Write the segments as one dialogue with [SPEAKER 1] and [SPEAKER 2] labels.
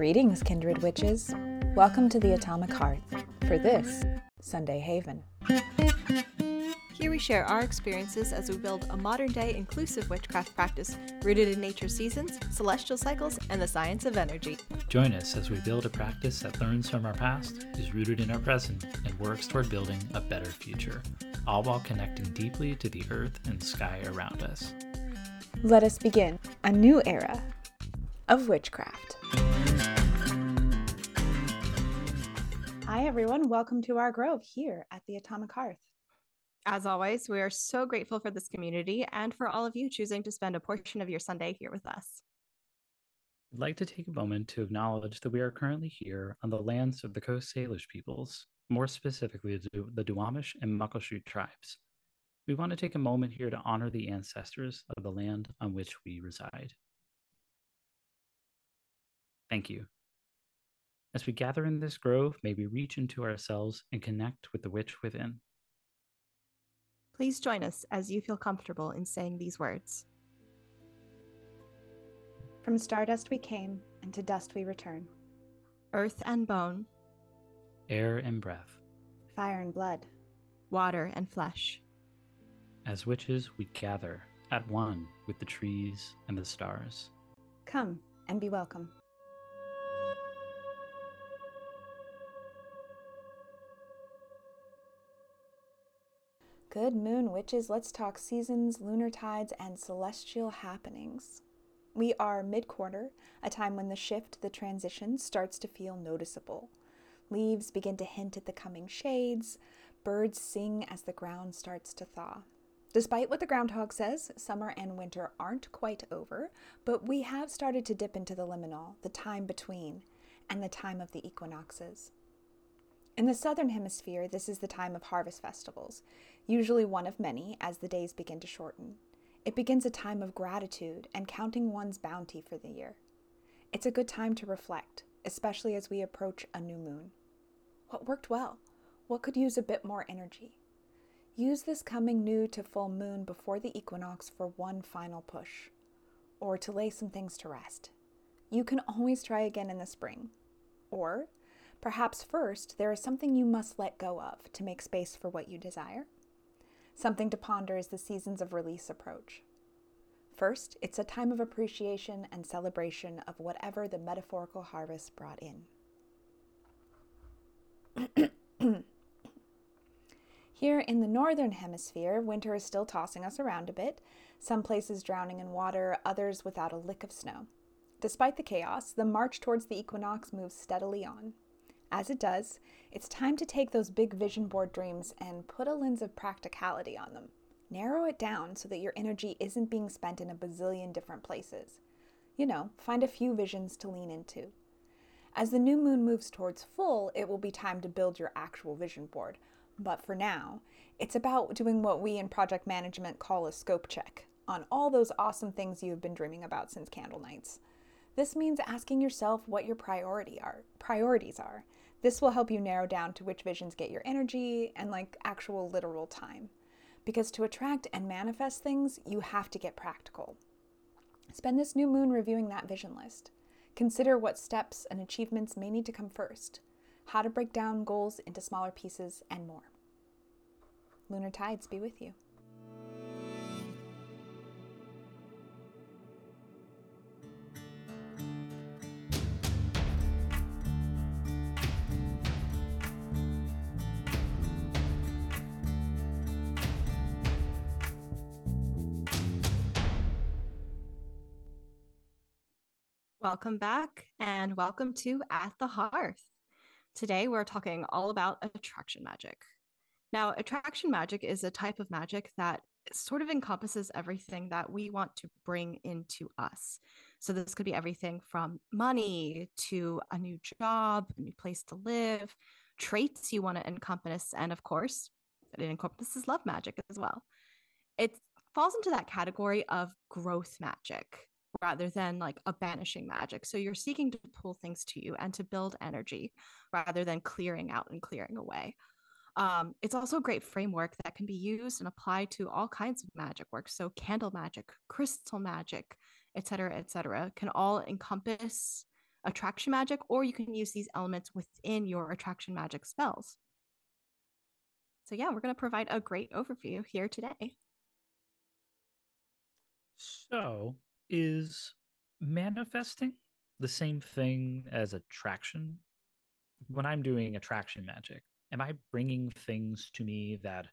[SPEAKER 1] Greetings, kindred witches. Welcome to the Atomic Hearth for this Sunday Haven.
[SPEAKER 2] Here we share our experiences as we build a modern day inclusive witchcraft practice rooted in nature's seasons, celestial cycles, and the science of energy.
[SPEAKER 3] Join us as we build a practice that learns from our past, is rooted in our present, and works toward building a better future, all while connecting deeply to the earth and sky around us.
[SPEAKER 1] Let us begin a new era of witchcraft. Hi, everyone. Welcome to our grove here at the Atomic Hearth.
[SPEAKER 2] As always, we are so grateful for this community and for all of you choosing to spend a portion of your Sunday here with us.
[SPEAKER 3] I'd like to take a moment to acknowledge that we are currently here on the lands of the Coast Salish peoples, more specifically the Duwamish and Muckleshoot tribes. We want to take a moment here to honor the ancestors of the land on which we reside. Thank you. As we gather in this grove, may we reach into ourselves and connect with the witch within.
[SPEAKER 2] Please join us as you feel comfortable in saying these words.
[SPEAKER 1] From stardust we came, and to dust we return.
[SPEAKER 2] Earth and bone,
[SPEAKER 3] Air and breath.
[SPEAKER 1] Fire and blood.
[SPEAKER 2] water and flesh.
[SPEAKER 3] As witches, we gather at one with the trees and the stars.
[SPEAKER 1] Come and be welcome. Good moon witches, let's talk seasons, lunar tides, and celestial happenings. We are mid quarter, a time when the shift, the transition, starts to feel noticeable. Leaves begin to hint at the coming shades, birds sing as the ground starts to thaw. Despite what the groundhog says, summer and winter aren't quite over, but we have started to dip into the liminal, the time between, and the time of the equinoxes. In the southern hemisphere, this is the time of harvest festivals, usually one of many as the days begin to shorten. It begins a time of gratitude and counting one's bounty for the year. It's a good time to reflect, especially as we approach a new moon. What worked well? What could use a bit more energy? Use this coming new to full moon before the equinox for one final push, or to lay some things to rest. You can always try again in the spring. Or perhaps first there is something you must let go of to make space for what you desire. Something to ponder as the seasons of release approach. First, it's a time of appreciation and celebration of whatever the metaphorical harvest brought in. Here in the northern hemisphere, winter is still tossing us around a bit, some places drowning in water, others without a lick of snow. Despite the chaos, the march towards the equinox moves steadily on. As it does, it's time to take those big vision board dreams and put a lens of practicality on them. Narrow it down so that your energy isn't being spent in a bazillion different places. You know, find a few visions to lean into. As the new moon moves towards full, it will be time to build your actual vision board. But for now, it's about doing what we in project management call a scope check on all those awesome things you have been dreaming about since candle nights. This means asking yourself what your priority are, priorities are. This will help you narrow down to which visions get your energy and like actual literal time. Because to attract and manifest things, you have to get practical. Spend this new moon reviewing that vision list. Consider what steps and achievements may need to come first, how to break down goals into smaller pieces, and more. Lunar tides be with you.
[SPEAKER 2] Welcome back and welcome to At the Hearth. Today we're talking all about attraction magic. Now, attraction magic is a type of magic that sort of encompasses everything that we want to bring into us. So, this could be everything from money to a new job, a new place to live, traits you want to encompass, and of course, it encompasses love magic as well. It falls into that category of growth magic rather than like a banishing magic. So you're seeking to pull things to you and to build energy rather than clearing out and clearing away. Um, it's also a great framework that can be used and applied to all kinds of magic work. So candle magic, crystal magic, etc., etc., can all encompass attraction magic, or you can use these elements within your attraction magic spells. So, yeah, we're going to provide a great overview here today.
[SPEAKER 3] So, is manifesting the same thing as attraction? When I'm doing attraction magic, am I bringing things to me that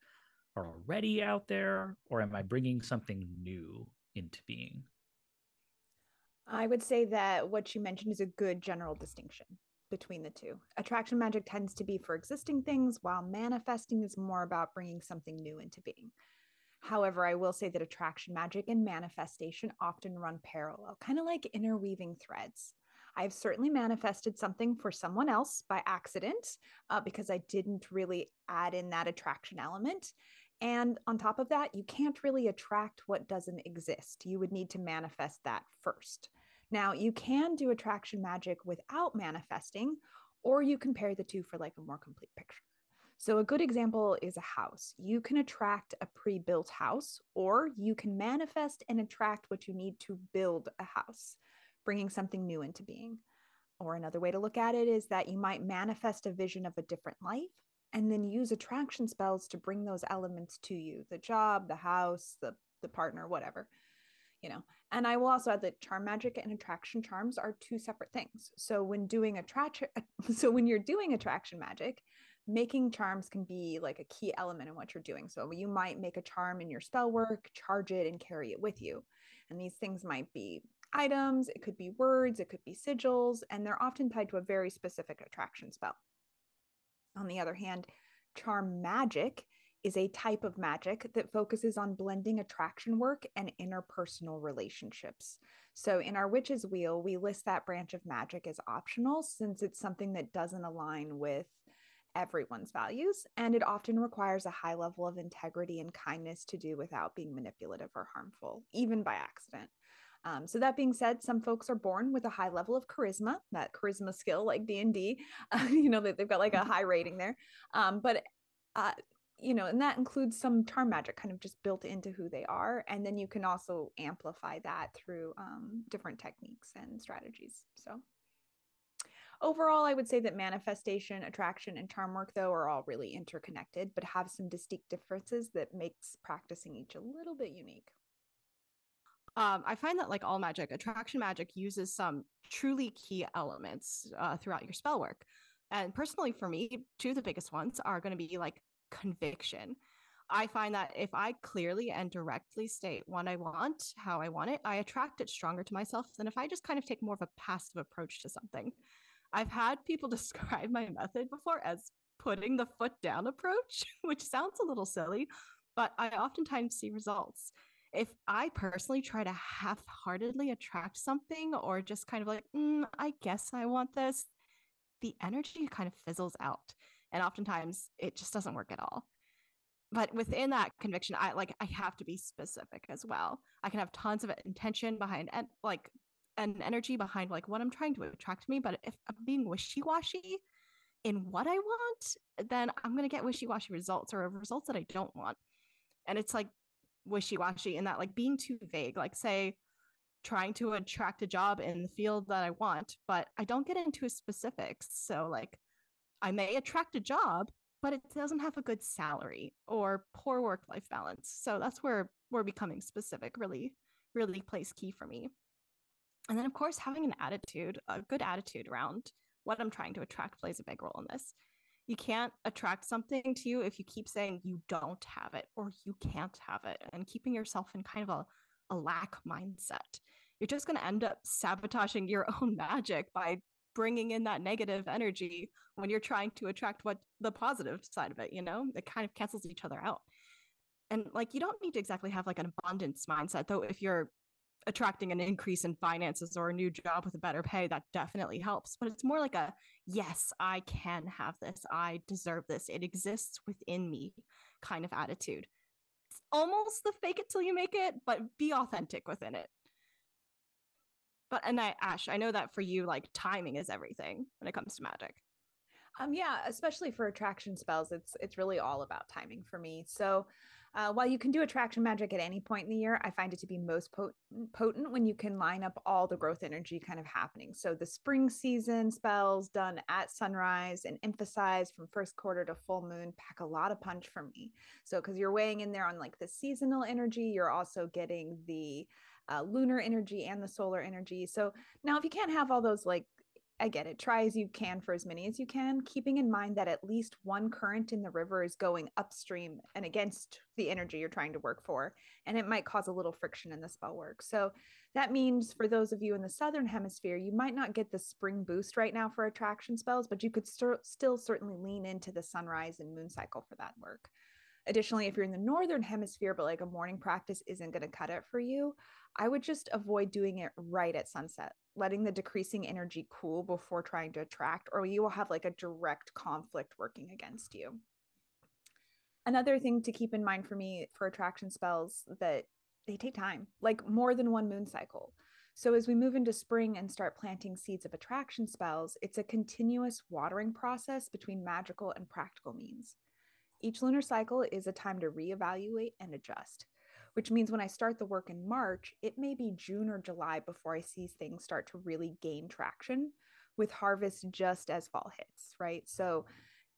[SPEAKER 3] are already out there, or am I bringing something new into being?
[SPEAKER 1] I would say that what you mentioned is a good general distinction between the two. Attraction magic tends to be for existing things, while manifesting is more about bringing something new into being. However, I will say that attraction magic and manifestation often run parallel, kind of like interweaving threads. I've certainly manifested something for someone else by accident uh, because I didn't really add in that attraction element. And on top of that, you can't really attract what doesn't exist. You would need to manifest that first. Now, you can do attraction magic without manifesting, or you can pair the two for like a more complete picture. So, a good example is a house. You can attract a pre built house, or you can manifest and attract what you need to build a house, bringing something new into being. Or another way to look at it is that you might manifest a vision of a different life and then use attraction spells to bring those elements to you the job, the house, the, the partner, whatever you know and i will also add that charm magic and attraction charms are two separate things so when doing attraction so when you're doing attraction magic making charms can be like a key element in what you're doing so you might make a charm in your spell work charge it and carry it with you and these things might be items it could be words it could be sigils and they're often tied to a very specific attraction spell on the other hand charm magic is a type of magic that focuses on blending attraction work and interpersonal relationships. So, in our Witch's Wheel, we list that branch of magic as optional since it's something that doesn't align with everyone's values. And it often requires a high level of integrity and kindness to do without being manipulative or harmful, even by accident. Um, so that being said, some folks are born with a high level of charisma, that charisma skill like D and D, you know that they've got like a high rating there. Um, but uh, you know, and that includes some charm magic kind of just built into who they are. And then you can also amplify that through um, different techniques and strategies. So, overall, I would say that manifestation, attraction, and charm work, though, are all really interconnected, but have some distinct differences that makes practicing each a little bit unique.
[SPEAKER 2] Um, I find that, like all magic, attraction magic uses some truly key elements uh, throughout your spell work. And personally, for me, two of the biggest ones are going to be like conviction. I find that if I clearly and directly state what I want, how I want it, I attract it stronger to myself than if I just kind of take more of a passive approach to something. I've had people describe my method before as putting the foot down approach, which sounds a little silly, but I oftentimes see results. If I personally try to half heartedly attract something or just kind of like, mm, I guess I want this, the energy kind of fizzles out and oftentimes it just doesn't work at all but within that conviction i like i have to be specific as well i can have tons of intention behind and like an energy behind like what i'm trying to attract me but if i'm being wishy-washy in what i want then i'm going to get wishy-washy results or results that i don't want and it's like wishy-washy in that like being too vague like say trying to attract a job in the field that i want but i don't get into specifics so like I may attract a job, but it doesn't have a good salary or poor work life balance. So that's where we're becoming specific really, really plays key for me. And then, of course, having an attitude, a good attitude around what I'm trying to attract plays a big role in this. You can't attract something to you if you keep saying you don't have it or you can't have it and keeping yourself in kind of a, a lack mindset. You're just going to end up sabotaging your own magic by bringing in that negative energy when you're trying to attract what the positive side of it, you know? It kind of cancels each other out. And like you don't need to exactly have like an abundance mindset though if you're attracting an increase in finances or a new job with a better pay that definitely helps. But it's more like a yes i can have this. I deserve this. It exists within me kind of attitude. It's almost the fake it till you make it but be authentic within it. But and I Ash, I know that for you, like timing is everything when it comes to magic.
[SPEAKER 1] Um, yeah, especially for attraction spells, it's it's really all about timing for me. So Uh, while you can do attraction magic at any point in the year, I find it to be most potent, potent when you can line up all the growth energy kind of happening. So the spring season spells done at sunrise and emphasized from first quarter to full moon pack a lot of punch for me. So because you're weighing in there on like the seasonal energy, you're also getting the uh, lunar energy and the solar energy. So now if you can't have all those like Get it. Try as you can for as many as you can, keeping in mind that at least one current in the river is going upstream and against the energy you're trying to work for. And it might cause a little friction in the spell work. So that means for those of you in the southern hemisphere, you might not get the spring boost right now for attraction spells, but you could st- still certainly lean into the sunrise and moon cycle for that work. Additionally, if you're in the northern hemisphere, but like a morning practice isn't going to cut it for you, I would just avoid doing it right at sunset, letting the decreasing energy cool before trying to attract, or you will have like a direct conflict working against you. Another thing to keep in mind for me for attraction spells that they take time, like more than one moon cycle. So as we move into spring and start planting seeds of attraction spells, it's a continuous watering process between magical and practical means. Each lunar cycle is a time to reevaluate and adjust, which means when I start the work in March, it may be June or July before I see things start to really gain traction with harvest just as fall hits, right? So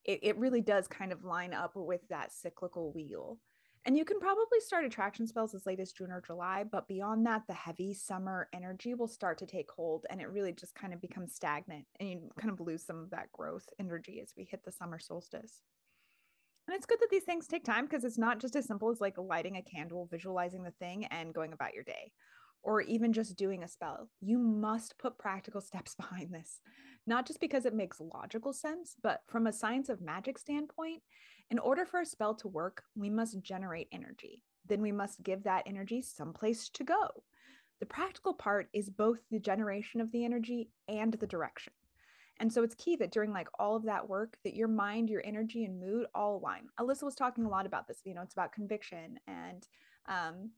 [SPEAKER 1] it, it really does kind of line up with that cyclical wheel. And you can probably start attraction spells as late as June or July, but beyond that, the heavy summer energy will start to take hold and it really just kind of becomes stagnant and you kind of lose some of that growth energy as we hit the summer solstice. And it's good that these things take time because it's not just as simple as like lighting a candle, visualizing the thing, and going about your day, or even just doing a spell. You must put practical steps behind this, not just because it makes logical sense, but from a science of magic standpoint. In order for a spell to work, we must generate energy. Then we must give that energy someplace to go. The practical part is both the generation of the energy and the direction. And so it's key that during like all of that work that your mind, your energy and mood all align. Alyssa was talking a lot about this, you know, it's about conviction and um,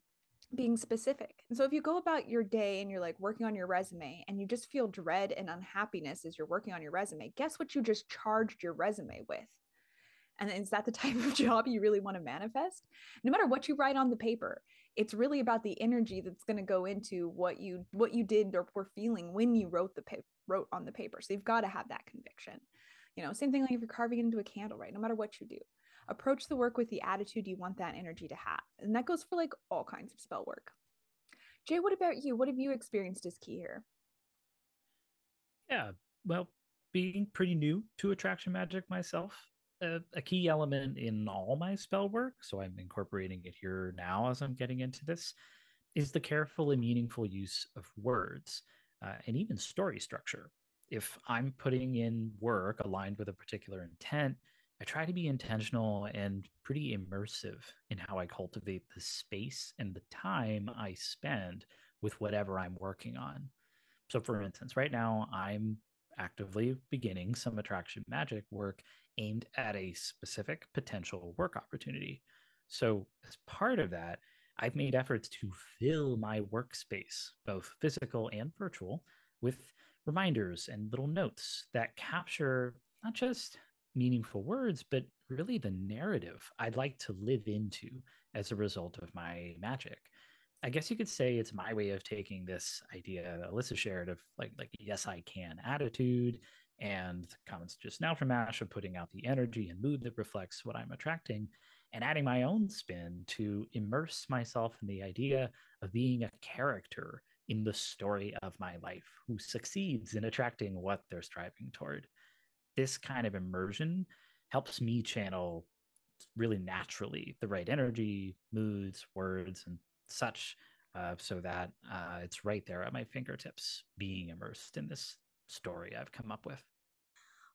[SPEAKER 1] being specific. And so if you go about your day and you're like working on your resume and you just feel dread and unhappiness as you're working on your resume, guess what you just charged your resume with? And is that the type of job you really want to manifest? No matter what you write on the paper, it's really about the energy that's going to go into what you what you did or were feeling when you wrote the paper wrote on the paper. So you've got to have that conviction. You know, same thing like if you're carving into a candle, right? No matter what you do, approach the work with the attitude you want that energy to have. And that goes for like all kinds of spell work. Jay, what about you? What have you experienced as key here?
[SPEAKER 3] Yeah, well, being pretty new to attraction magic myself, a, a, key element in all my spell work, so I'm incorporating it here now as I'm getting into this, is the careful and meaningful use of words uh, and even story structure. If I'm putting in work aligned with a particular intent, I try to be intentional and pretty immersive in how I cultivate the space and the time I spend with whatever I'm working on. So, for instance, right now I'm actively beginning some attraction magic work aimed at a specific potential work opportunity. So, as part of that, I've made efforts to fill my workspace, both physical and virtual, with reminders and little notes that capture not just meaningful words, but really the narrative I'd like to live into as a result of my magic. I guess you could say it's my way of taking this idea Alyssa shared of like like yes I can attitude and comments just now from Ash of putting out the energy and mood that reflects what I'm attracting and adding my own spin to immerse myself in the idea of being a character in the story of my life who succeeds in attracting what they're striving toward. This kind of immersion helps me channel really naturally the right energy, moods, words, and such, uh, so that uh, it's right there at my fingertips, being immersed in this story I've come up with.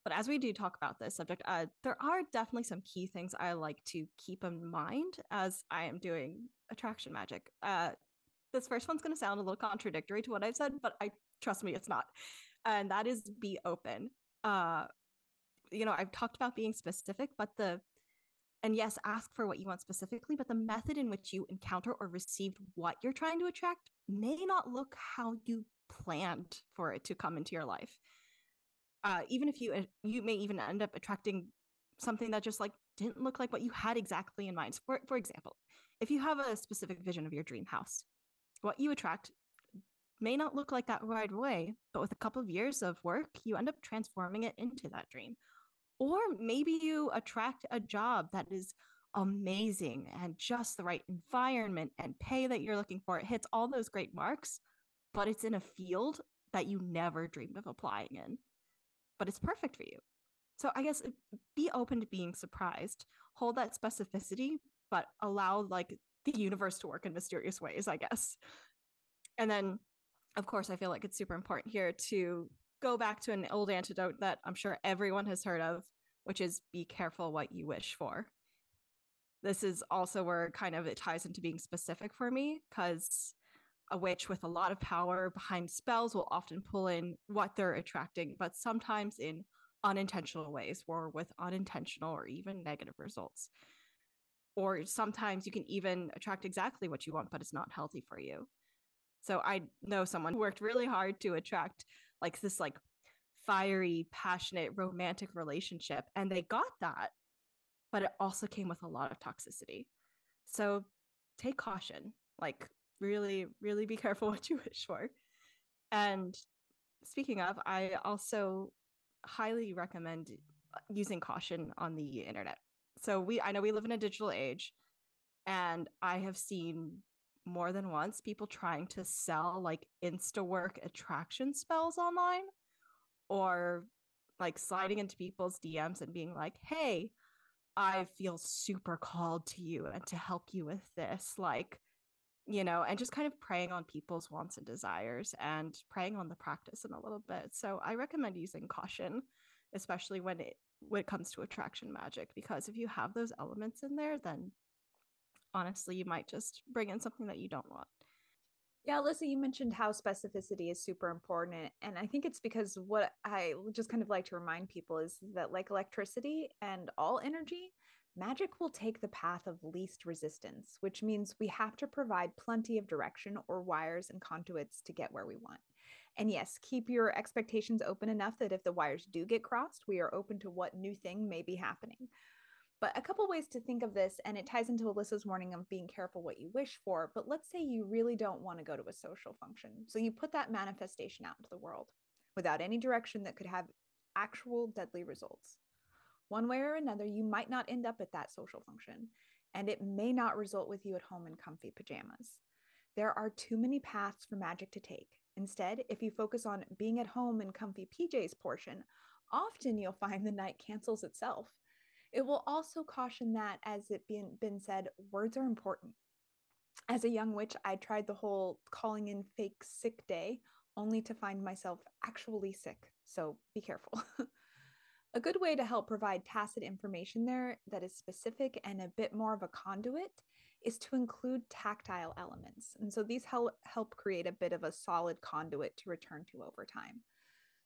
[SPEAKER 2] But as we do talk about this subject, uh, there are definitely some key things I like to keep in mind as I am doing attraction magic. Uh, this first one's going to sound a little contradictory to what I've said, but I trust me, it's not. And that is be open. Uh, you know, I've talked about being specific, but the and yes, ask for what you want specifically, but the method in which you encounter or received what you're trying to attract may not look how you planned for it to come into your life uh, even if you uh, you may even end up attracting something that just like didn't look like what you had exactly in mind. For, for example, if you have a specific vision of your dream house, what you attract may not look like that right away, but with a couple of years of work, you end up transforming it into that dream. Or maybe you attract a job that is amazing and just the right environment and pay that you're looking for. It hits all those great marks, but it's in a field that you never dreamed of applying in. But it's perfect for you. So I guess be open to being surprised. Hold that specificity, but allow like the universe to work in mysterious ways, I guess. And then of course, I feel like it's super important here to go back to an old antidote that I'm sure everyone has heard of, which is be careful what you wish for this is also where kind of it ties into being specific for me because a witch with a lot of power behind spells will often pull in what they're attracting, but sometimes in unintentional ways or with unintentional or even negative results. Or sometimes you can even attract exactly what you want, but it's not healthy for you. So I know someone who worked really hard to attract like this like fiery, passionate, romantic relationship, and they got that but it also came with a lot of toxicity. So take caution. Like really, really be careful what you wish for. And speaking of, I also highly recommend using caution on the internet. So we I know we live in a digital age and I have seen more than once people trying to sell like insta work attraction spells online or like sliding into people's DMs and being like, "Hey, I feel super called to you and to help you with this. Like, you know, and just kind of preying on people's wants and desires and preying on the practice in a little bit. So I recommend using caution, especially when it when it comes to attraction magic, because if you have those elements in there, then honestly, you might just bring in something that you don't want.
[SPEAKER 1] Yeah, Alyssa, you mentioned how specificity is super important. And I think it's because what I just kind of like to remind people is that, like electricity and all energy, magic will take the path of least resistance, which means we have to provide plenty of direction or wires and conduits to get where we want. And yes, keep your expectations open enough that if the wires do get crossed, we are open to what new thing may be happening. But a couple ways to think of this, and it ties into Alyssa's warning of being careful what you wish for. But let's say you really don't want to go to a social function. So you put that manifestation out into the world without any direction that could have actual deadly results. One way or another, you might not end up at that social function, and it may not result with you at home in comfy pajamas. There are too many paths for magic to take. Instead, if you focus on being at home in comfy PJs portion, often you'll find the night cancels itself it will also caution that, as it been, been said, words are important. As a young witch, I tried the whole calling in fake sick day only to find myself actually sick. So be careful. a good way to help provide tacit information there that is specific and a bit more of a conduit is to include tactile elements. And so these help, help create a bit of a solid conduit to return to over time.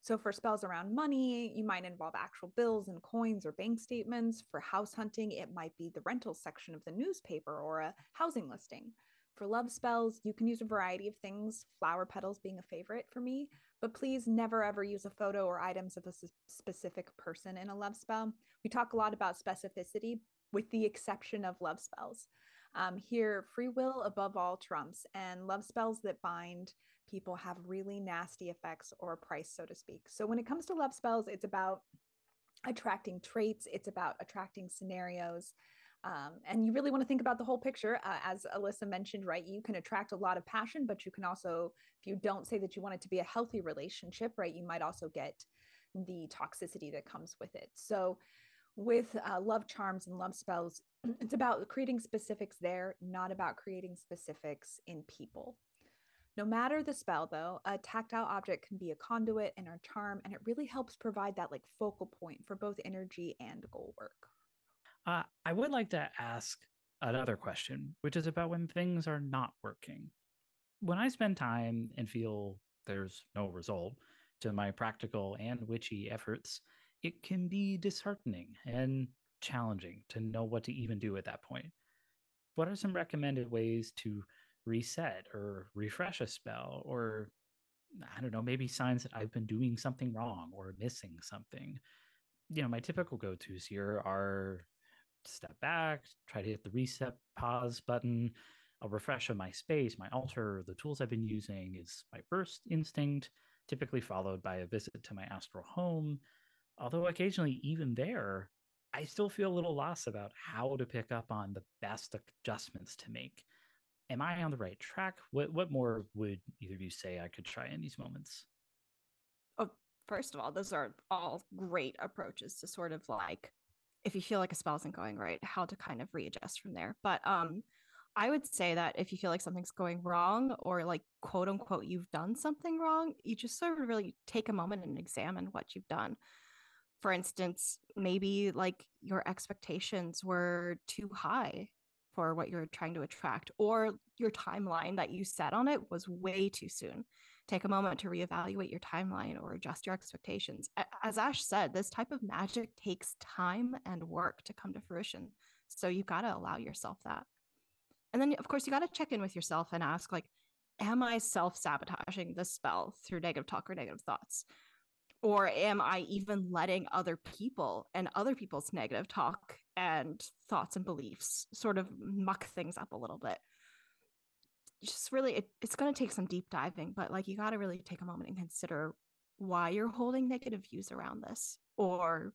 [SPEAKER 1] So, for spells around money, you might involve actual bills and coins or bank statements. For house hunting, it might be the rental section of the newspaper or a housing listing. For love spells, you can use a variety of things, flower petals being a favorite for me, but please never ever use a photo or items of a specific person in a love spell. We talk a lot about specificity, with the exception of love spells. Um, here, free will above all trumps, and love spells that bind people have really nasty effects or price, so to speak. So when it comes to love spells, it's about attracting traits, it's about attracting scenarios. Um, and you really want to think about the whole picture. Uh, as Alyssa mentioned, right? You can attract a lot of passion, but you can also, if you don't say that you want it to be a healthy relationship, right, you might also get the toxicity that comes with it. So, with uh, love charms and love spells, it's about creating specifics there, not about creating specifics in people. No matter the spell, though, a tactile object can be a conduit and a charm, and it really helps provide that like focal point for both energy and goal work.
[SPEAKER 3] Uh, I would like to ask another question, which is about when things are not working. When I spend time and feel there's no result to my practical and witchy efforts, it can be disheartening and challenging to know what to even do at that point. What are some recommended ways to reset or refresh a spell or I don't know, maybe signs that I've been doing something wrong or missing something. You know, my typical go tos here are step back, try to hit the reset pause button, a refresh of my space, my altar, the tools I've been using is my first instinct, typically followed by a visit to my astral home. Although occasionally, even there, I still feel a little lost about how to pick up on the best adjustments to make. Am I on the right track? What what more would either of you say I could try in these moments?
[SPEAKER 2] Oh, first of all, those are all great approaches to sort of like if you feel like a spell isn't going right, how to kind of readjust from there. But um I would say that if you feel like something's going wrong or like quote unquote you've done something wrong, you just sort of really take a moment and examine what you've done. For instance, maybe like your expectations were too high for what you're trying to attract, or your timeline that you set on it was way too soon. Take a moment to reevaluate your timeline or adjust your expectations. As Ash said, this type of magic takes time and work to come to fruition. So you've got to allow yourself that. And then, of course, you got to check in with yourself and ask, like, am I self sabotaging the spell through negative talk or negative thoughts? Or am I even letting other people and other people's negative talk and thoughts and beliefs sort of muck things up a little bit? Just really, it, it's going to take some deep diving, but like, you got to really take a moment and consider why you're holding negative views around this or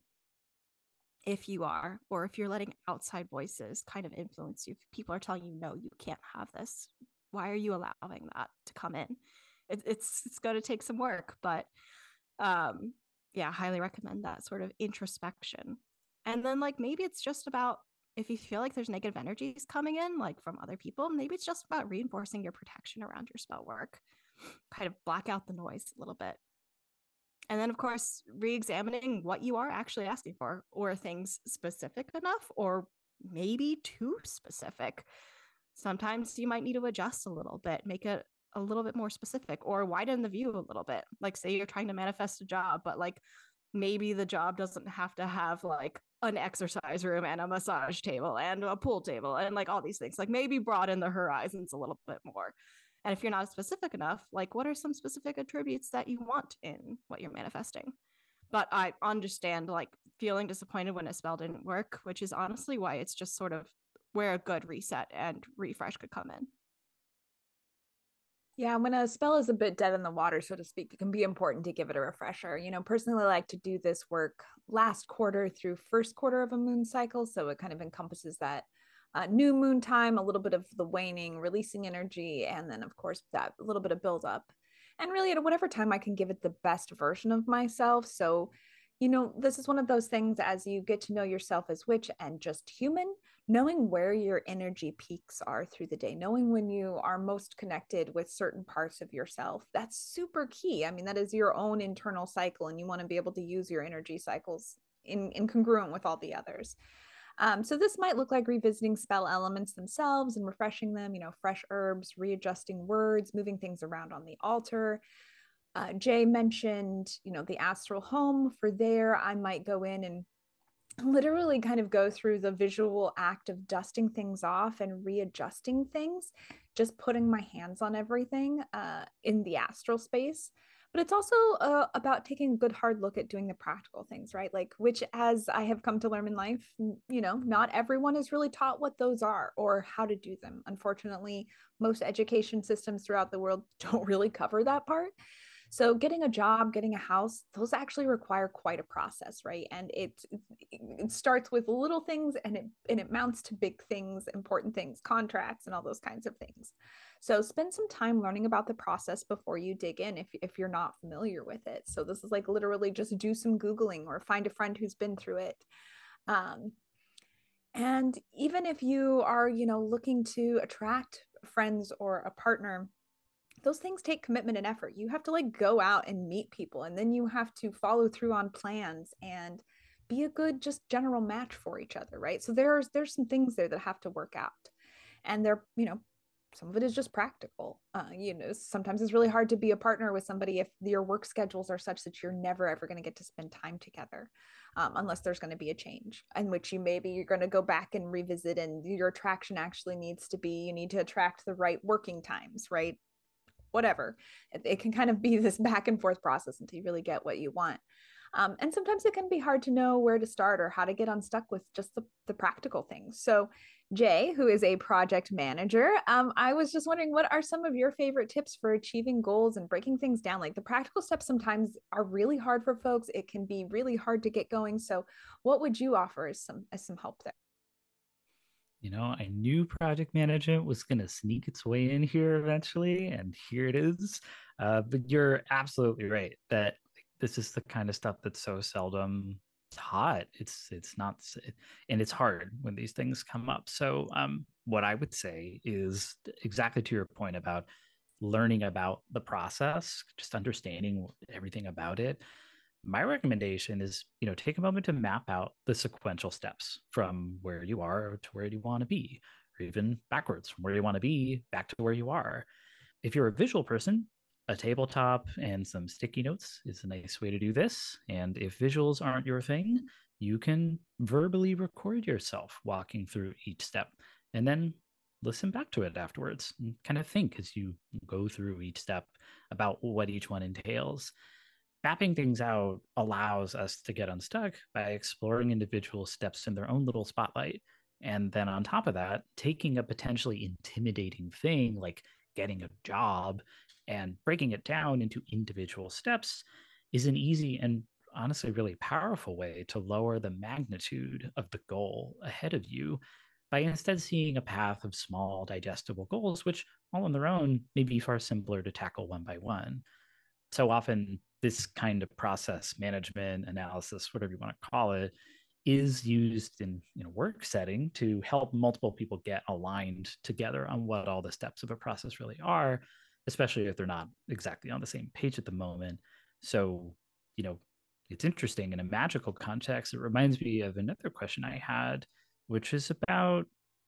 [SPEAKER 2] if you are, or if you're letting outside voices kind of influence you. If people are telling you, no, you can't have this, why are you allowing that to come in? It, it's it's going to take some work, but um, yeah, highly recommend that sort of introspection. And then, like, maybe it's just about if you feel like there's negative energies coming in, like from other people, maybe it's just about reinforcing your protection around your spell work, kind of black out the noise a little bit. And then of course re-examining what you are actually asking for or things specific enough or maybe too specific. Sometimes you might need to adjust a little bit make it a little bit more specific or widen the view a little bit. Like say you're trying to manifest a job but like maybe the job doesn't have to have like an exercise room and a massage table and a pool table and like all these things like maybe broaden the horizons a little bit more and if you're not specific enough, like what are some specific attributes that you want in what you're manifesting? But I understand like feeling disappointed when a spell didn't work, which is honestly why it's just sort of where a good reset and refresh could come in.
[SPEAKER 1] Yeah, when a spell is a bit dead in the water, so to speak, it can be important to give it a refresher. You know, personally, I like to do this work last quarter through first quarter of a moon cycle. So it kind of encompasses that uh, new moon time, a little bit of the waning, releasing energy, and then, of course, that little bit of buildup. And really, at whatever time I can give it the best version of myself. So, you know, this is one of those things as you get to know yourself as witch and just human, knowing where your energy peaks are through the day, knowing when you are most connected with certain parts of yourself. That's super key. I mean, that is your own internal cycle, and you want to be able to use your energy cycles in, in congruent with all the others. Um, so this might look like revisiting spell elements themselves and refreshing them, you know, fresh herbs, readjusting words, moving things around on the altar. Uh, Jay mentioned, you know, the astral home. For there, I might go in and literally kind of go through the visual act of dusting things off and readjusting things, just putting my hands on everything uh, in the astral space. But it's also uh, about taking a good hard look at doing the practical things right? Like which as i have come to learn in life you know not everyone is really taught what those are or how to do them. Unfortunately most education systems throughout the world don't really cover that part so getting a job, getting a house, those actually require quite a process, right? And it it starts with little things and it and it mounts to big things, important things, contracts and all those kinds of things. So spend some time learning about the process before you dig in if if you're not familiar with it. So this is like literally just do some googling or find a friend who's been through it. Um, and even if you are, you know, looking to attract friends or a partner, those things take commitment and effort. You have to like go out and meet people and then you have to follow through on plans and be a good just general match for each other, right? So there's there's some things there that have to work out. And they're, you know, some of it is just practical. Uh, you know, sometimes it's really hard to be a partner with somebody if your work schedules are such that you're never ever going to get to spend time together, um, unless there's going to be a change in which you maybe you're going to go back and revisit, and your attraction actually needs to be you need to attract the right working times, right? Whatever. It, it can kind of be this back and forth process until you really get what you want. Um, and sometimes it can be hard to know where to start or how to get unstuck with just the, the practical things. So, Jay, who is a project manager, um, I was just wondering what are some of your favorite tips for achieving goals and breaking things down? Like the practical steps sometimes are really hard for folks. It can be really hard to get going. So, what would you offer as some as some help there?
[SPEAKER 3] You know, I knew project management was going to sneak its way in here eventually, and here it is. Uh, but you're absolutely right that this is the kind of stuff that's so seldom taught. It's it's not, and it's hard when these things come up. So, um, what I would say is exactly to your point about learning about the process, just understanding everything about it. My recommendation is, you know, take a moment to map out the sequential steps from where you are to where you want to be, or even backwards from where you want to be back to where you are. If you're a visual person, a tabletop and some sticky notes is a nice way to do this. And if visuals aren't your thing, you can verbally record yourself walking through each step and then listen back to it afterwards and kind of think as you go through each step about what each one entails. Mapping things out allows us to get unstuck by exploring individual steps in their own little spotlight. And then on top of that, taking a potentially intimidating thing like getting a job and breaking it down into individual steps is an easy and honestly really powerful way to lower the magnitude of the goal ahead of you by instead seeing a path of small digestible goals which all on their own may be far simpler to tackle one by one so often this kind of process management analysis whatever you want to call it is used in you know work setting to help multiple people get aligned together on what all the steps of a process really are especially if they're not exactly on the same page at the moment. So, you know, it's interesting in a magical context. It reminds me of another question I had, which is about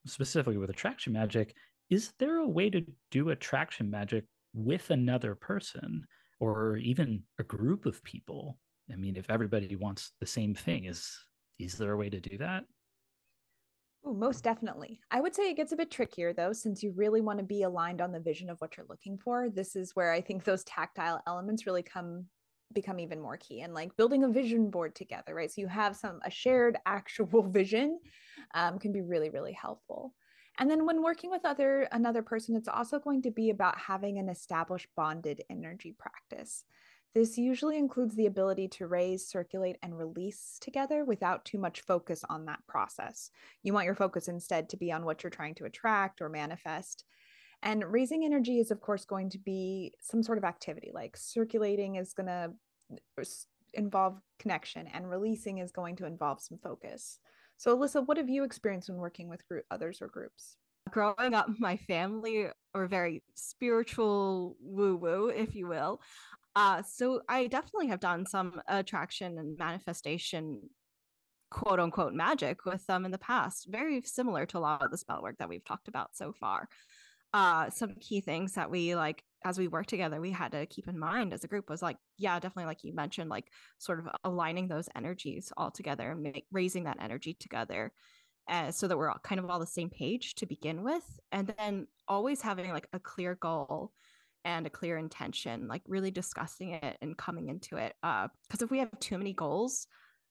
[SPEAKER 3] specifically with attraction magic. Is there a way to do attraction magic with another person or even a group of people? I mean, if everybody wants the same thing, is is there a way to do that?
[SPEAKER 1] Ooh, most definitely. I would say it gets a bit trickier though, since you really want to be aligned on the vision of what you're looking for. This is where I think those tactile elements really come become even more key and like building a vision board together right so you have some a shared actual vision um, can be really really helpful and then when working with other another person it's also going to be about having an established bonded energy practice this usually includes the ability to raise, circulate, and release together without too much focus on that process. You want your focus instead to be on what you're trying to attract or manifest. And raising energy is, of course, going to be some sort of activity, like circulating is going to uh, involve connection, and releasing is going to involve some focus. So, Alyssa, what have you experienced when working with group, others or groups?
[SPEAKER 2] Growing up, my family are very spiritual woo woo, if you will. Uh, so I definitely have done some attraction and manifestation quote unquote magic with them in the past, very similar to a lot of the spell work that we've talked about so far. Uh, some key things that we like as we work together, we had to keep in mind as a group was like, yeah, definitely, like you mentioned, like sort of aligning those energies all together and make, raising that energy together. Uh, so that we're all kind of all the same page to begin with. And then always having like a clear goal and a clear intention, like really discussing it and coming into it. Because uh, if we have too many goals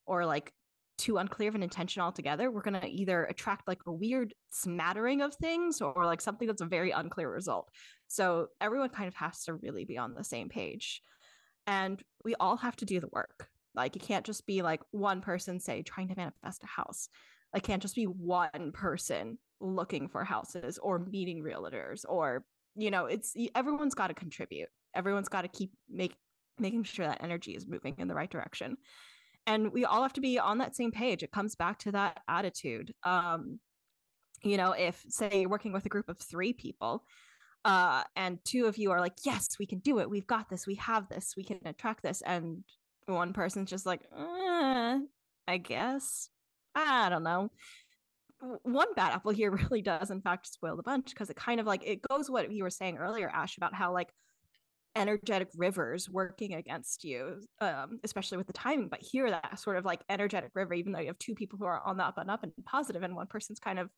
[SPEAKER 2] or like too unclear of an intention altogether, we're going to either attract like a weird smattering of things or like something that's a very unclear result. So everyone kind of has to really be on the same page. And we all have to do the work. Like it can't just be like one person, say, trying to manifest a house. It can't just be one person looking for houses or meeting realtors or you know it's everyone's got to contribute everyone's got to keep make making sure that energy is moving in the right direction and we all have to be on that same page it comes back to that attitude um you know if say you're working with a group of three people uh and two of you are like yes we can do it. We've got this. We have this. We can attract this. And one person's just like eh, i guess. I don't know. One bad apple here really does in fact spoil the bunch because it kind of like it goes what you were saying earlier ash about how like energetic rivers working against you um, especially with the timing but here that sort of like energetic river even though you have two people who are on the up and up and positive and one person's kind of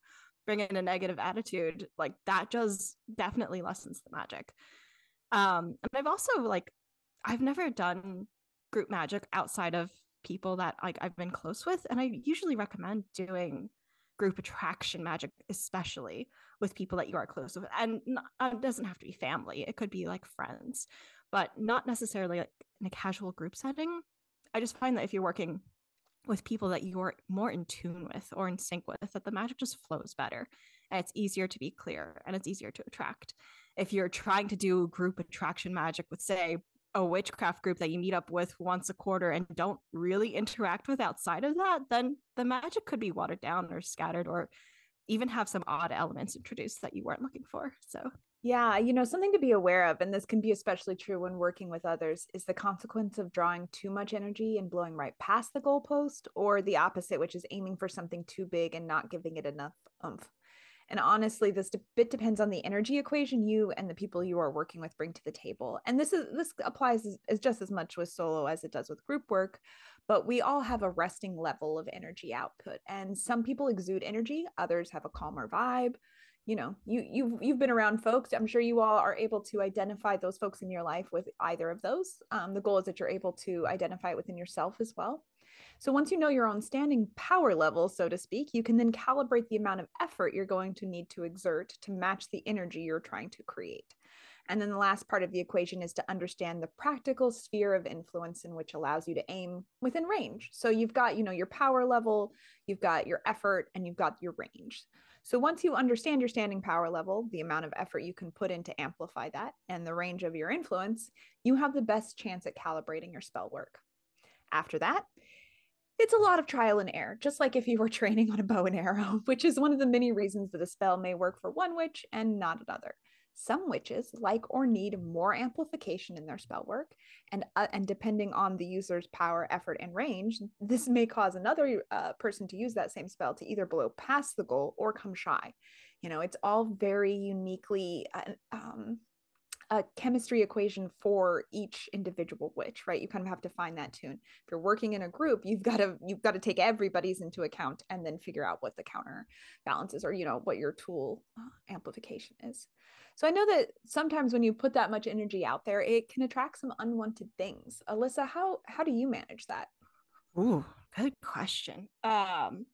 [SPEAKER 2] bringing in a negative attitude like that does definitely lessens the magic um and i've also like i've never done group magic outside of people that like I've been close with, and I usually recommend doing group attraction magic, especially with people that you are close with. And not, uh, it doesn't have to be family; it could be like friends, but not necessarily like in a casual group setting. I just find that if you're working with people that you're more in tune with or in sync with, that the magic just flows better and it's easier to be clear and it's easier to attract. If you're trying to do group attraction magic with, say, a witchcraft group that you meet up with once a quarter and don't really interact with outside of that, then the magic could be watered down or scattered or even have some odd elements introduced that you weren't looking for. So,
[SPEAKER 1] yeah, you know, something to be aware of, and this can be especially true when working with others, is the consequence of drawing too much energy and blowing right past the goalpost, or the opposite, which is aiming for something too big and not giving it enough oomph. And honestly, this bit depends on the energy equation you and the people you are working with bring to the table. And this is this applies as, as just as much with solo as it does with group work. But we all have a resting level of energy output, and some people exude energy, others have a calmer vibe. You know, you you've you've been around folks. I'm sure you all are able to identify those folks in your life with either of those. Um, the goal is that you're able to identify it within yourself as well. So once you know your own standing power level, so to speak, you can then calibrate the amount of effort you're going to need to exert to match the energy you're trying to create. And then the last part of the equation is to understand the practical sphere of influence in which allows you to aim within range. So you've got, you know, your power level, you've got your effort, and you've got your range. So once you understand your standing power level, the amount of effort you can put in to amplify that, and the range of your influence, you have the best chance at calibrating your spell work. After that, it's a lot of trial and error, just like if you were training on a bow and arrow, which is one of the many reasons that a spell may work for one witch and not another. Some witches like or need more amplification in their spell work, and uh, and depending on the user's power, effort, and range, this may cause another uh, person to use that same spell to either blow past the goal or come shy. You know, it's all very uniquely uh, um, a chemistry equation for each individual witch right? You kind of have to find that tune. If you're working in a group you've got to you've got to take everybody's into account and then figure out what the counter balances or you know what your tool uh, amplification is so i know that sometimes when you put that much energy out there it can attract some unwanted things. Alyssa how how do you manage that?
[SPEAKER 2] Ooh, good question. Um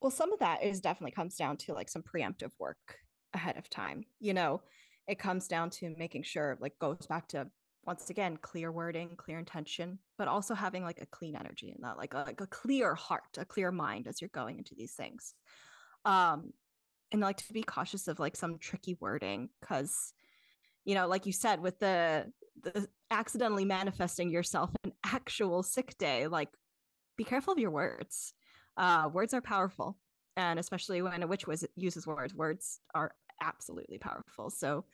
[SPEAKER 2] well some of that is definitely comes down to like some preemptive work ahead of time. You know it comes down to making sure like goes back to once again clear wording clear intention but also having like a clean energy in that like a, like a clear heart a clear mind as you're going into these things. Um and like to be cautious of like some tricky wording because you know like you said with the the accidentally manifesting yourself an actual sick day like be careful of your words uh words are powerful and especially when a witch was uses words words are absolutely powerful. So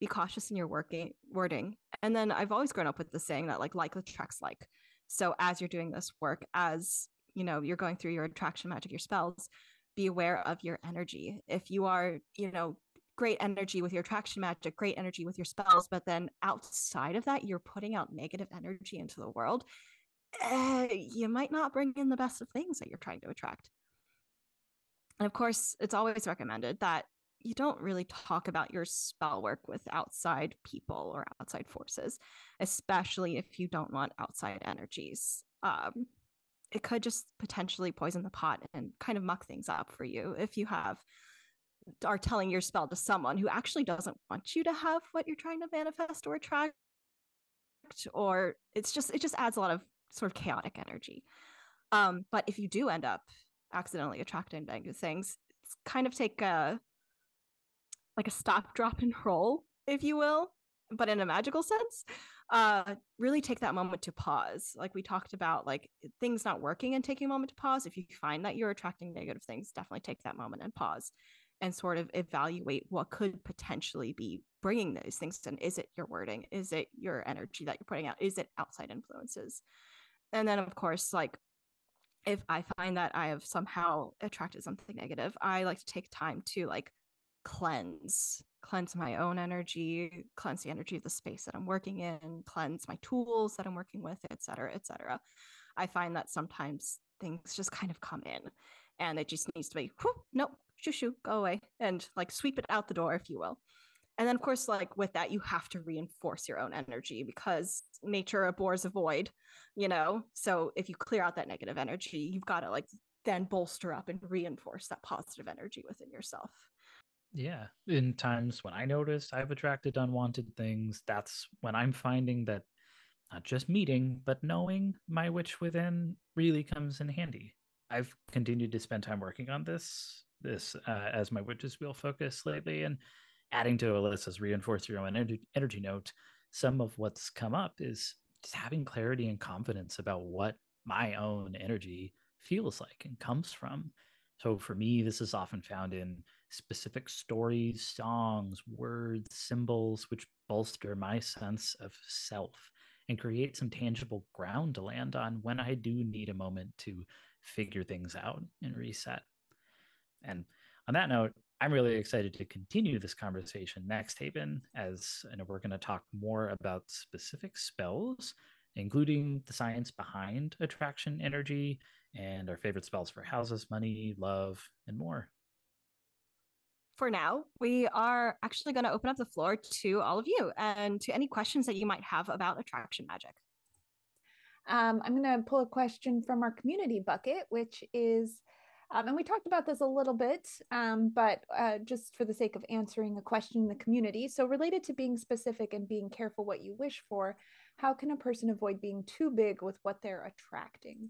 [SPEAKER 2] be cautious in your working wording. And then I've always grown up with the saying that like like attracts like. So as you're doing this work, as you know, you're going through your attraction magic, your spells, be aware of your energy. If you are, you know, great energy with your attraction magic, great energy with your spells, but then outside of that, you're putting out negative energy into the world, eh, you might not bring in the best of things that you're trying to attract. And of course, it's always recommended that you don't really talk about your spell work with outside people or outside forces, especially if you don't want outside energies. Um, it could just potentially poison the pot and kind of muck things up for you if you have are telling your spell to someone who actually doesn't want you to have what you're trying to manifest or attract or it's just it just adds a lot of sort of chaotic energy um but if you do end up accidentally attracting negative things it's kind of take a like a stop, drop, and roll, if you will, but in a magical sense. Uh, really take that moment to pause. Like we talked about, like things not working and taking a moment to pause. If you find that you're attracting negative things, definitely take that moment and pause and sort of evaluate what could potentially be bringing those things in. Is it your wording? Is it your energy that you're putting out? Is it outside influences? And then, of course, like if I find that I have somehow attracted something negative, I like to take time to like cleanse cleanse my own energy cleanse the energy of the space that i'm working in cleanse my tools that i'm working with et cetera et cetera. I find that sometimes things just kind of come in and it just needs to be nope shoo shoo go away and like sweep it out the door if you will. And then of course like with that you have to reinforce your own energy because nature abhors a void you know? So if you clear out that negative energy you've got to like then bolster up and reinforce that positive energy within yourself
[SPEAKER 3] yeah in times when i noticed i've attracted unwanted things that's when i'm finding that not just meeting but knowing my witch within really comes in handy i've continued to spend time working on this this uh, as my witch's wheel focus lately and adding to Alyssa's reinforce your own energy, energy note, some of what's come up is just having clarity and confidence about what my own energy feels like and comes from. So for me, this is often found in specific stories, songs, words, symbols, which bolster my sense of self and create some tangible ground to land on when I do need a moment to figure things out and reset. And on that note, I'm really excited to continue this conversation next, Haven, as I know we're going to talk more about specific spells, including the science behind attraction energy and our favorite spells for houses, money, love, and more.
[SPEAKER 2] For now, we are actually going to open up the floor to all of you and to any questions that you might have about attraction magic.
[SPEAKER 1] Um, I'm going to pull a question from our community bucket, which is um, and we talked about this a little bit, um, but uh, just for the sake of answering a question in the community. So, related to being specific and being careful what you wish for, how can a person avoid being too big with what they're attracting?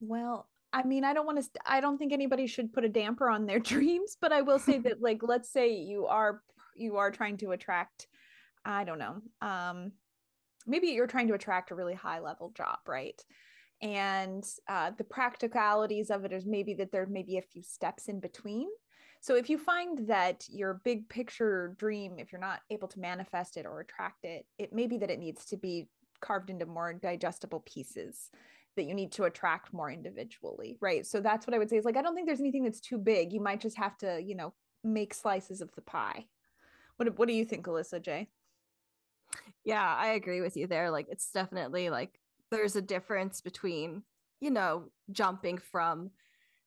[SPEAKER 1] Well, I mean, I don't want to, I don't think anybody should put a damper on their dreams, but I will say that, like, let's say you are, you are trying to attract, I don't know, um, maybe you're trying to attract a really high level job, right? and uh, the practicalities of it is maybe that there may be a few steps in between so if you find that your big picture dream if you're not able to manifest it or attract it it may be that it needs to be carved into more digestible pieces that you need to attract more individually right? So that's what i would say is like i don't think there's anything that's too big. You might just have to you know make slices of the pie. What, what do you think alyssa j?
[SPEAKER 2] Yeah i agree with you there. Like it's definitely like there's a difference between, you know, jumping from,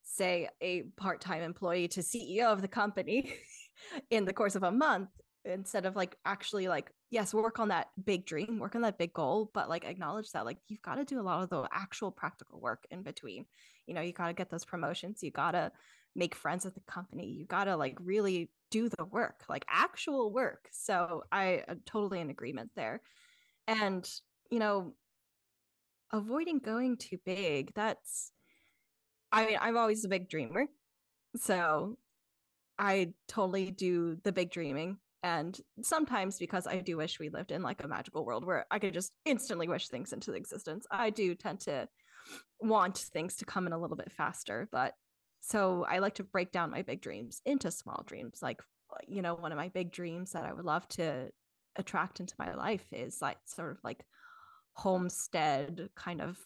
[SPEAKER 2] say, a part time employee to CEO of the company in the course of a month instead of like actually like yes work on that big dream work on that big goal but like acknowledge that like you've got to do a lot of the actual practical work in between. You know you got to get those promotions you got to make friends with the company you got to like really do the work like actual work. So i am totally in agreement there. And you know avoiding going too big that's i mean i'm always a big dreamer so i totally do the big dreaming and sometimes because i do wish we lived in like a magical world where i could just instantly wish things into existence i do tend to want things to come in a little bit faster but so i like to break down my big dreams into small dreams like you know one of my big dreams that i would love to attract into my life is like sort of like homestead kind of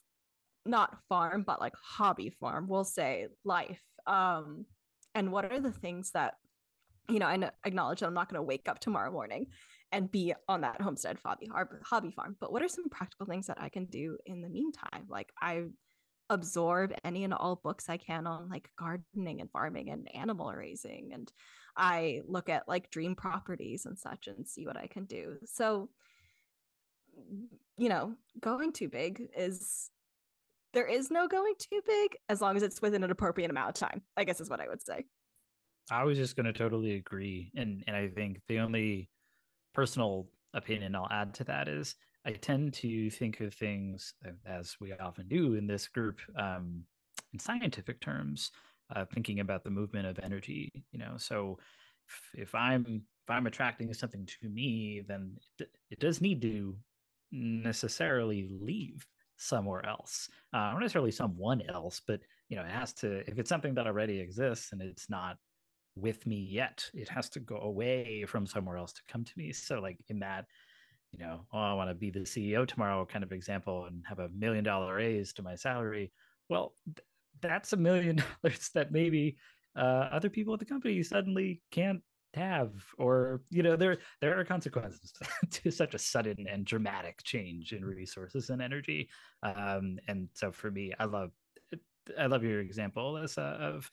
[SPEAKER 2] not farm but like hobby farm we'll say life um and what are the things that you know and acknowledge that i'm not going to wake up tomorrow morning and be on that homestead hobby hobby farm but what are some practical things that i can do in the meantime like i absorb any and all books i can on like gardening and farming and animal raising and i look at like dream properties and such and see what i can do so you know, going too big is there is no going too big as long as it's within an appropriate amount of time. I guess is what I would say.
[SPEAKER 3] I was just going to totally agree, and and I think the only personal opinion I'll add to that is I tend to think of things as we often do in this group um, in scientific terms, uh, thinking about the movement of energy. You know, so if, if I'm if I'm attracting something to me, then it, it does need to necessarily leave somewhere else. Uh, not necessarily someone else, but you know, it has to. If it's something that already exists and it's not with me yet, it has to go away from somewhere else to come to me. So, like in that, you know, oh, I want to be the CEO tomorrow kind of example and have a million dollar raise to my salary. Well, th- that's a million dollars that maybe uh, other people at the company suddenly can't have or you know there there are consequences to such a sudden and dramatic change in resources and energy um and so for me i love i love your example as of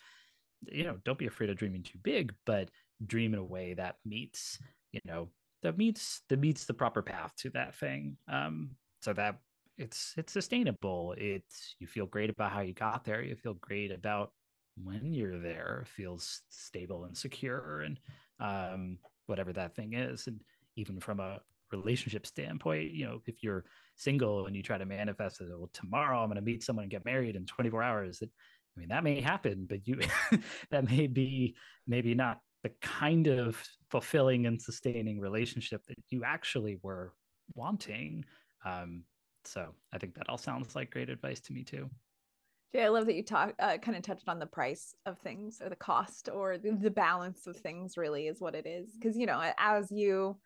[SPEAKER 3] you know don't be afraid of dreaming too big but dream in a way that meets you know that meets that meets the proper path to that thing. Um so that it's it's sustainable. It's you feel great about how you got there. You feel great about when you're there. Feels stable and secure and um whatever that thing is. And even from a relationship standpoint you know if you're single and you try to manifest it well tomorrow i'm going to meet someone and get married in 24 hours it, i mean that may happen but you that may be maybe not the kind of fulfilling and sustaining relationship that you actually were wanting. Um, so i think that all sounds like great advice to me too.
[SPEAKER 1] Jay, I love that you talk uh, kind of touched on the price of things or the cost or the, the balance of things really is what it is. Because you know as you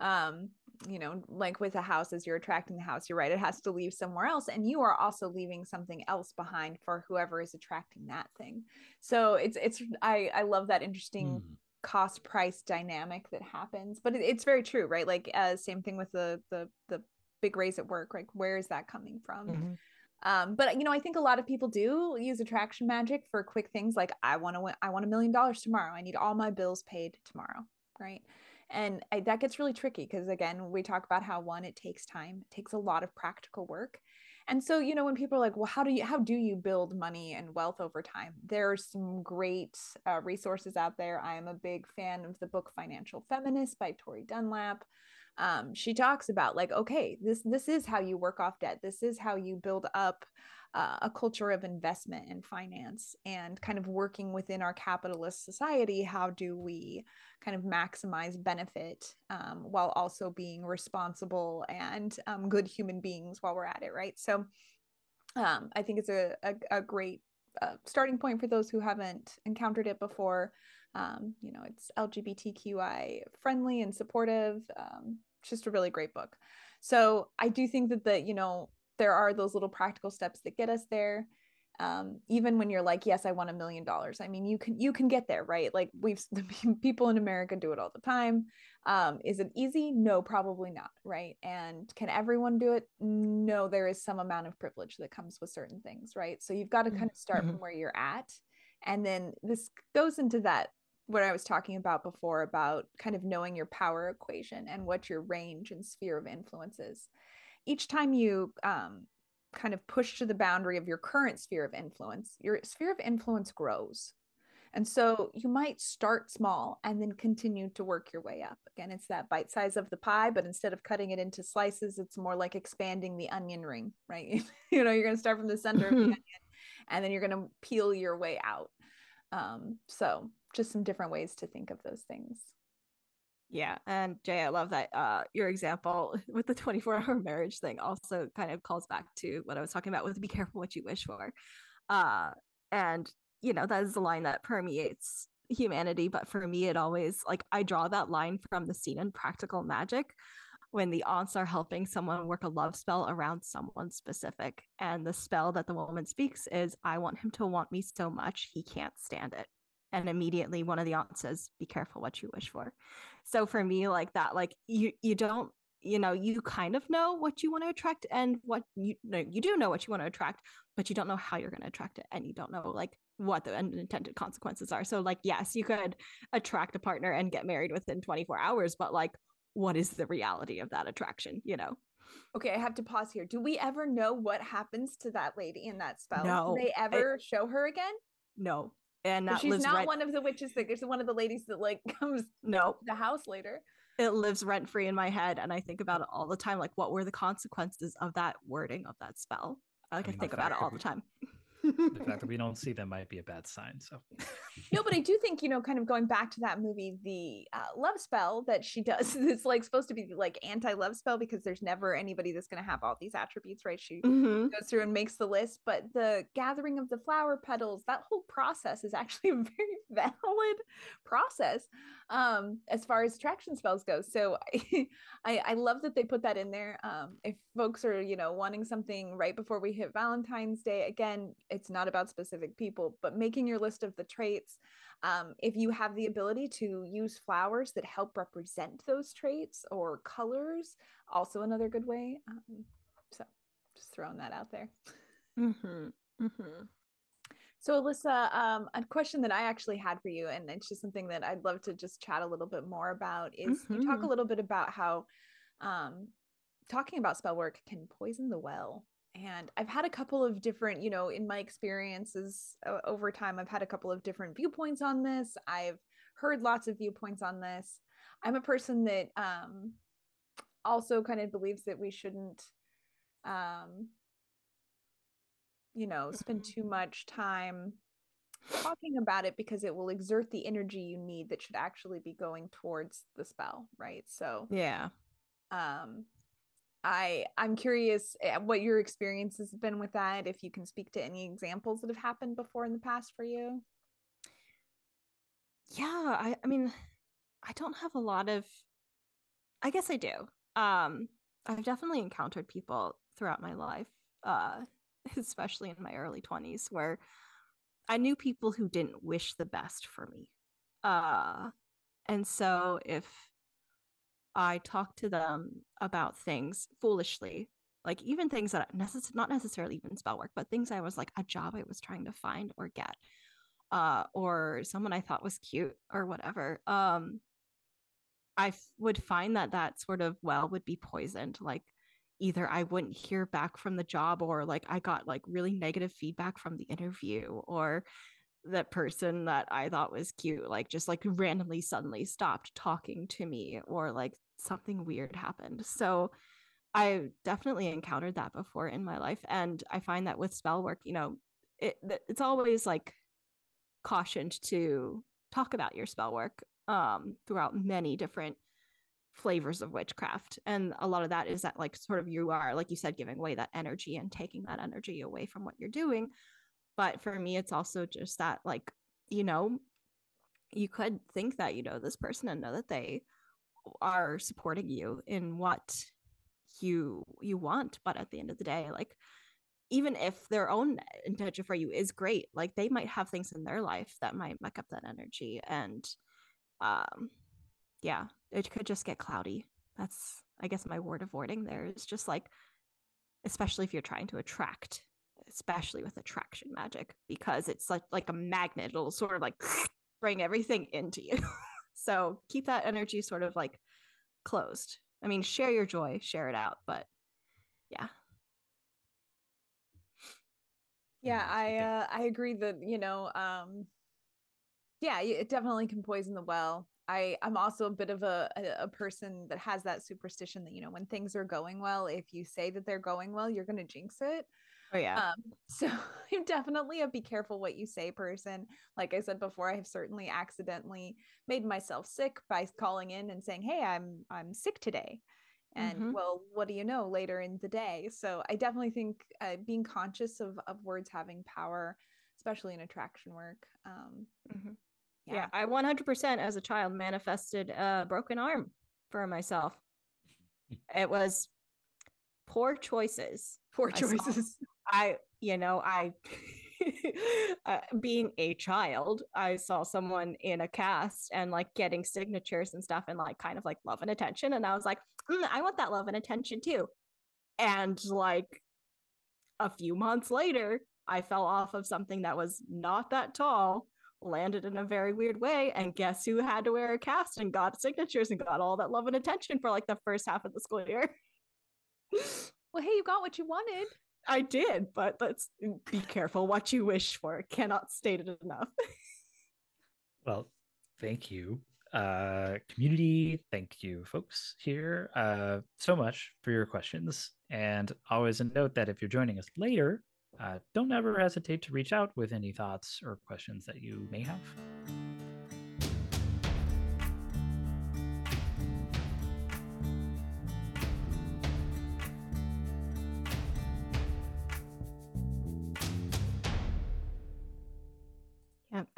[SPEAKER 1] um you know like with a house as you're attracting the house you're right it has to leave somewhere else and you are also leaving something else behind for whoever is attracting that thing so it's it's i i love that interesting mm. cost price dynamic that happens but it, it's very true right like uh same thing with the the the big raise at work like where is that coming from mm-hmm. Um, but you know, I think a lot of people do use attraction magic for quick things like I want to win, I want a million dollars tomorrow. I need all my bills paid tomorrow, right? And I, that gets really tricky because again, we talk about how one it takes time, it takes a lot of practical work. And so, you know, when people are like, "Well, how do you how do you build money and wealth over time?" There are some great uh, resources out there. I am a big fan of the book Financial Feminist by Tori Dunlap um, she talks about like okay this this is how you work off debt this is how you build up uh, a culture of investment and finance and kind of working within our capitalist society how do we kind of maximize benefit um, while also being responsible and um, good human beings while we're at it right so um, i think it's a, a, a great uh, starting point for those who haven't encountered it before um, you know, it's LGBTQI friendly and supportive. Um, just a really great book. So I do think that the, you know, there are those little practical steps that get us there. Um, even when you're like, yes, I want a million dollars. I mean, you can you can get there, right? Like we've people in America do it all the time. Um, is it easy? No, probably not, right? And can everyone do it? No, there is some amount of privilege that comes with certain things, right? So you've got to kind of start mm-hmm. from where you're at, and then this goes into that what I was talking about before about kind of knowing your power equation and what your range and sphere of influence is. Each time you um, kind of push to the boundary of your current sphere of influence, your sphere of influence grows. And so you might start small and then continue to work your way up. Again, it's that bite size of the pie, but instead of cutting it into slices, it's more like expanding the onion ring, right? you know, you're going to start from the center of the onion and then you're going to peel your way out. Um, so just some different ways to think of those things.
[SPEAKER 2] Yeah, and Jay, I love that uh, your example with the 24 hour marriage thing also kind of calls back to what I was talking about with be careful what you wish for. Uh, and, you know, that is the line that permeates humanity. But for me, it always like I draw that line from the scene in Practical Magic when the aunts are helping someone work a love spell around someone specific. And the spell that the woman speaks is, I want him to want me so much he can't stand it and immediately one of the aunts says be careful what you wish for so for me like that like you you don't you know you kind of know what you want to attract and what you know you do know what you want to attract but you don't know how you're going to attract it and you don't know like what the unintended consequences are so like yes you could attract a partner and get married within 24 hours but like what is the reality of that attraction you know
[SPEAKER 1] Okay, I have to pause here. Do we ever know what happens to that lady in that spell?
[SPEAKER 2] No.
[SPEAKER 1] Do they ever I, show her again?
[SPEAKER 2] No
[SPEAKER 1] and that she's not rent- one of the witches that is one of the ladies that like comes
[SPEAKER 2] no
[SPEAKER 1] the house later.
[SPEAKER 2] It lives rent free in my head and i think about it all the time like what were the consequences of that wording of that spell? Like i, mean, I think about it all the time
[SPEAKER 3] the fact that we don't see them might be a bad sign. So,
[SPEAKER 1] no, but I do think you know, kind of going back to that movie, the uh, love spell that she does. It's like supposed to be like anti love spell because there's never anybody that's going to have all these attributes, right? She mm-hmm. goes through and makes the list, but the gathering of the flower petals, that whole process is actually a very valid process um, as far as attraction spells go. So I, I, I love that they put that in there. Um, if folks are you know wanting something right before we hit Valentine's Day, again it's not about specific people, but making your list of the traits. Um, if you have the ability to use flowers that help represent those traits or colors, also another good way. Um, so just throwing that out there.
[SPEAKER 2] Mm-hmm. Mm-hmm.
[SPEAKER 1] So, Alyssa, um, a question that I actually had for you, and it's just something that I'd love to just chat a little bit more about, is mm-hmm. you talk a mm-hmm. little bit about how um, talking about spell work can poison the well. And I've had a couple of different, you know, in my experiences uh, over time, I've had a couple of different viewpoints on this. I've heard lots of viewpoints on this. I'm a person that um, also kind of believes that we shouldn't um, you know, spend mm-hmm. too much time talking about it because it will exert the energy you need that should actually be going towards the spell, right? So,
[SPEAKER 2] yeah.
[SPEAKER 1] Um I I'm curious eh, what your experience has been with that if you can speak to any examples that have happened before in the past for you.
[SPEAKER 2] Yeah, I I mean I don't have a lot of I guess I do. Um I've definitely encountered people throughout my life uh especially in my early 20s, where I knew people who didn't wish the best for me. Uh, and so if I talked to them about things foolishly, like even things that necess- not necessarily even spell work, but things I was like a job I was trying to find or get, uh, or someone I thought was cute or whatever. Um, I f- would find that that sort of well would be poisoned. Like either I wouldn't hear back from the job or like I got like really negative feedback from the interview or that person that I thought was cute like just like randomly suddenly stopped talking to me or like something weird happened. So I definitely encountered that before in my life and I find that with spell work, you know, it it's always like cautioned to talk about your spell work um throughout many different flavors of witchcraft and a lot of that is that like sort of you are like you said giving away that energy and taking that energy away from what you're doing but for me it's also just that like you know you could think that you know this person and know that they are supporting you in what you you want but at the end of the day like even if their own intention for you is great like they might have things in their life that might muck up that energy and um yeah, it could just get cloudy. That's, I guess, my word of warning there is just like, especially if you're trying to attract, especially with attraction magic, because it's like like a magnet. It'll sort of like bring everything into you. so keep that energy sort of like closed. I mean, share your joy, share it out, but yeah.
[SPEAKER 1] Yeah, I uh, I agree that you know, um, yeah, it definitely can poison the well. I I'm also a bit of a, a, a person that has that superstition that you know when things are going well, if you say that they're going well, you're gonna jinx it.
[SPEAKER 2] Oh yeah.
[SPEAKER 1] Um, so I'm definitely a be careful what you say person. Like I said before, I have certainly accidentally made myself sick by calling in and saying, "Hey, I'm I'm sick today." And mm-hmm. well, what do you know later in the day? So I definitely think uh, being conscious of of words having power, especially in attraction work, um,
[SPEAKER 2] mm-hmm yeah. yeah i 100% as a child manifested a broken arm for myself it was poor choices
[SPEAKER 1] poor choices
[SPEAKER 2] i, I you know i uh, being a child i saw someone in a cast and like getting signatures and stuff and like kind of like love and attention and i was like mm, i want that love and attention too and like a few months later i fell off of something that was not that tall landed in a very weird way. And guess who had to wear a cast and got signatures and got all that love and attention for like the first half of the school year?
[SPEAKER 1] well, hey, you got what you wanted.
[SPEAKER 2] I did, but let's be careful what you wish for. Cannot state it enough.
[SPEAKER 3] well, thank you, uh, community. Thank you, folks here, uh, so much for your questions. And always a note that if you're joining us later, uh, don't ever hesitate to reach out with any thoughts or questions that you may have.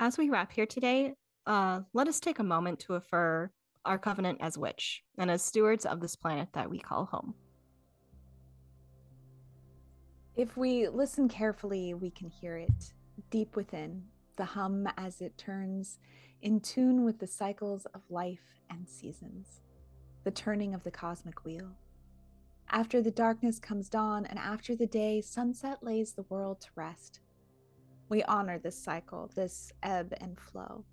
[SPEAKER 2] As we wrap here today, uh, let us take a moment to affirm our covenant as witch and as stewards of this planet that we call home.
[SPEAKER 1] If we listen carefully, we can hear it deep within, the hum as it turns in tune with the cycles of life and seasons, the turning of the cosmic wheel. After the darkness comes dawn, and after the day, sunset lays the world to rest. We honor this cycle, this ebb and flow,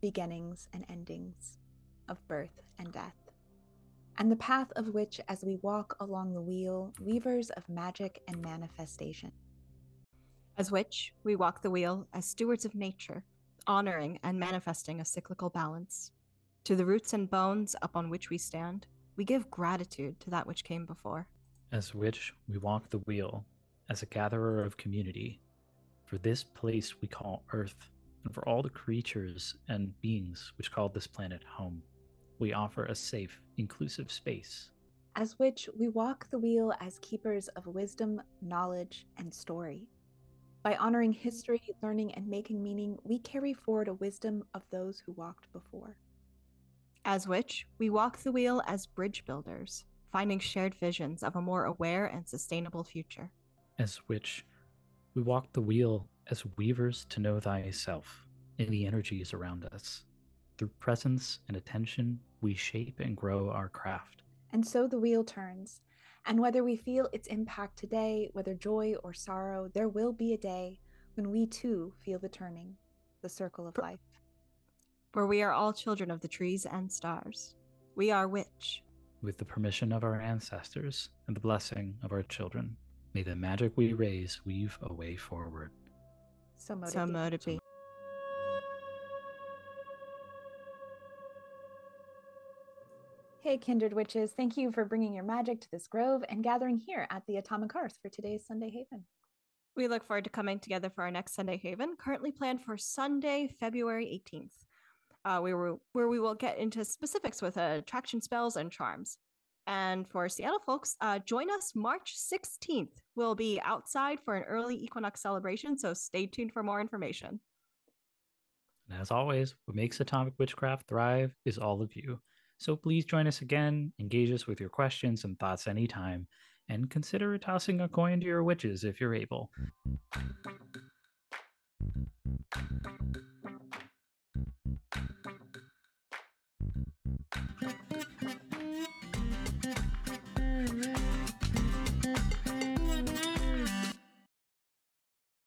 [SPEAKER 1] beginnings and endings of birth and death, and the path of which, as we walk along the wheel, weavers of magic and manifestation.
[SPEAKER 2] As witch, we walk the wheel as stewards of nature, honoring and manifesting a cyclical balance. To the roots and bones upon which we stand, we give gratitude to that which came before.
[SPEAKER 3] As witch we walk the wheel as a gatherer of community, for this place we call Earth, and for all the creatures and beings which call this planet home. We offer a safe, inclusive space.
[SPEAKER 1] As witch we walk the wheel as keepers of wisdom, knowledge, and story. By honoring history, learning, and making meaning, we carry forward a wisdom of those who walked before.
[SPEAKER 2] As witch, we walk the wheel as bridge builders, finding shared visions of a more aware and sustainable future.
[SPEAKER 3] As witch, we walk the wheel as weavers to know thyself in the energies around us. Through presence and attention, we shape and grow our craft.
[SPEAKER 1] And so the wheel turns. And whether we feel its impact today, whether joy or sorrow, there will be a day when we too feel the turning, the circle of life.
[SPEAKER 2] For we are all children of the trees and stars. We are witch,
[SPEAKER 3] With the permission of our ancestors and the blessing of our children, may the magic we raise weave a way forward.
[SPEAKER 1] So mote
[SPEAKER 2] so
[SPEAKER 1] be.
[SPEAKER 2] mote it be.
[SPEAKER 1] Hey, kindred witches, thank you for bringing your magic to this grove and gathering here at the Atomic Hearth for today's Sunday Haven.
[SPEAKER 2] We look forward to coming together for our next Sunday Haven, currently planned for Sunday, February 18th, uh, where, we, where we will get into specifics with uh, attraction spells and charms. And for Seattle folks, uh, join us March 16th. We'll be outside for an early equinox celebration, so stay tuned for more information.
[SPEAKER 3] And as always, what makes Atomic Witchcraft thrive is all of you. So please join us again, engage us with your questions and thoughts anytime, and consider tossing a coin to your witches if you're able.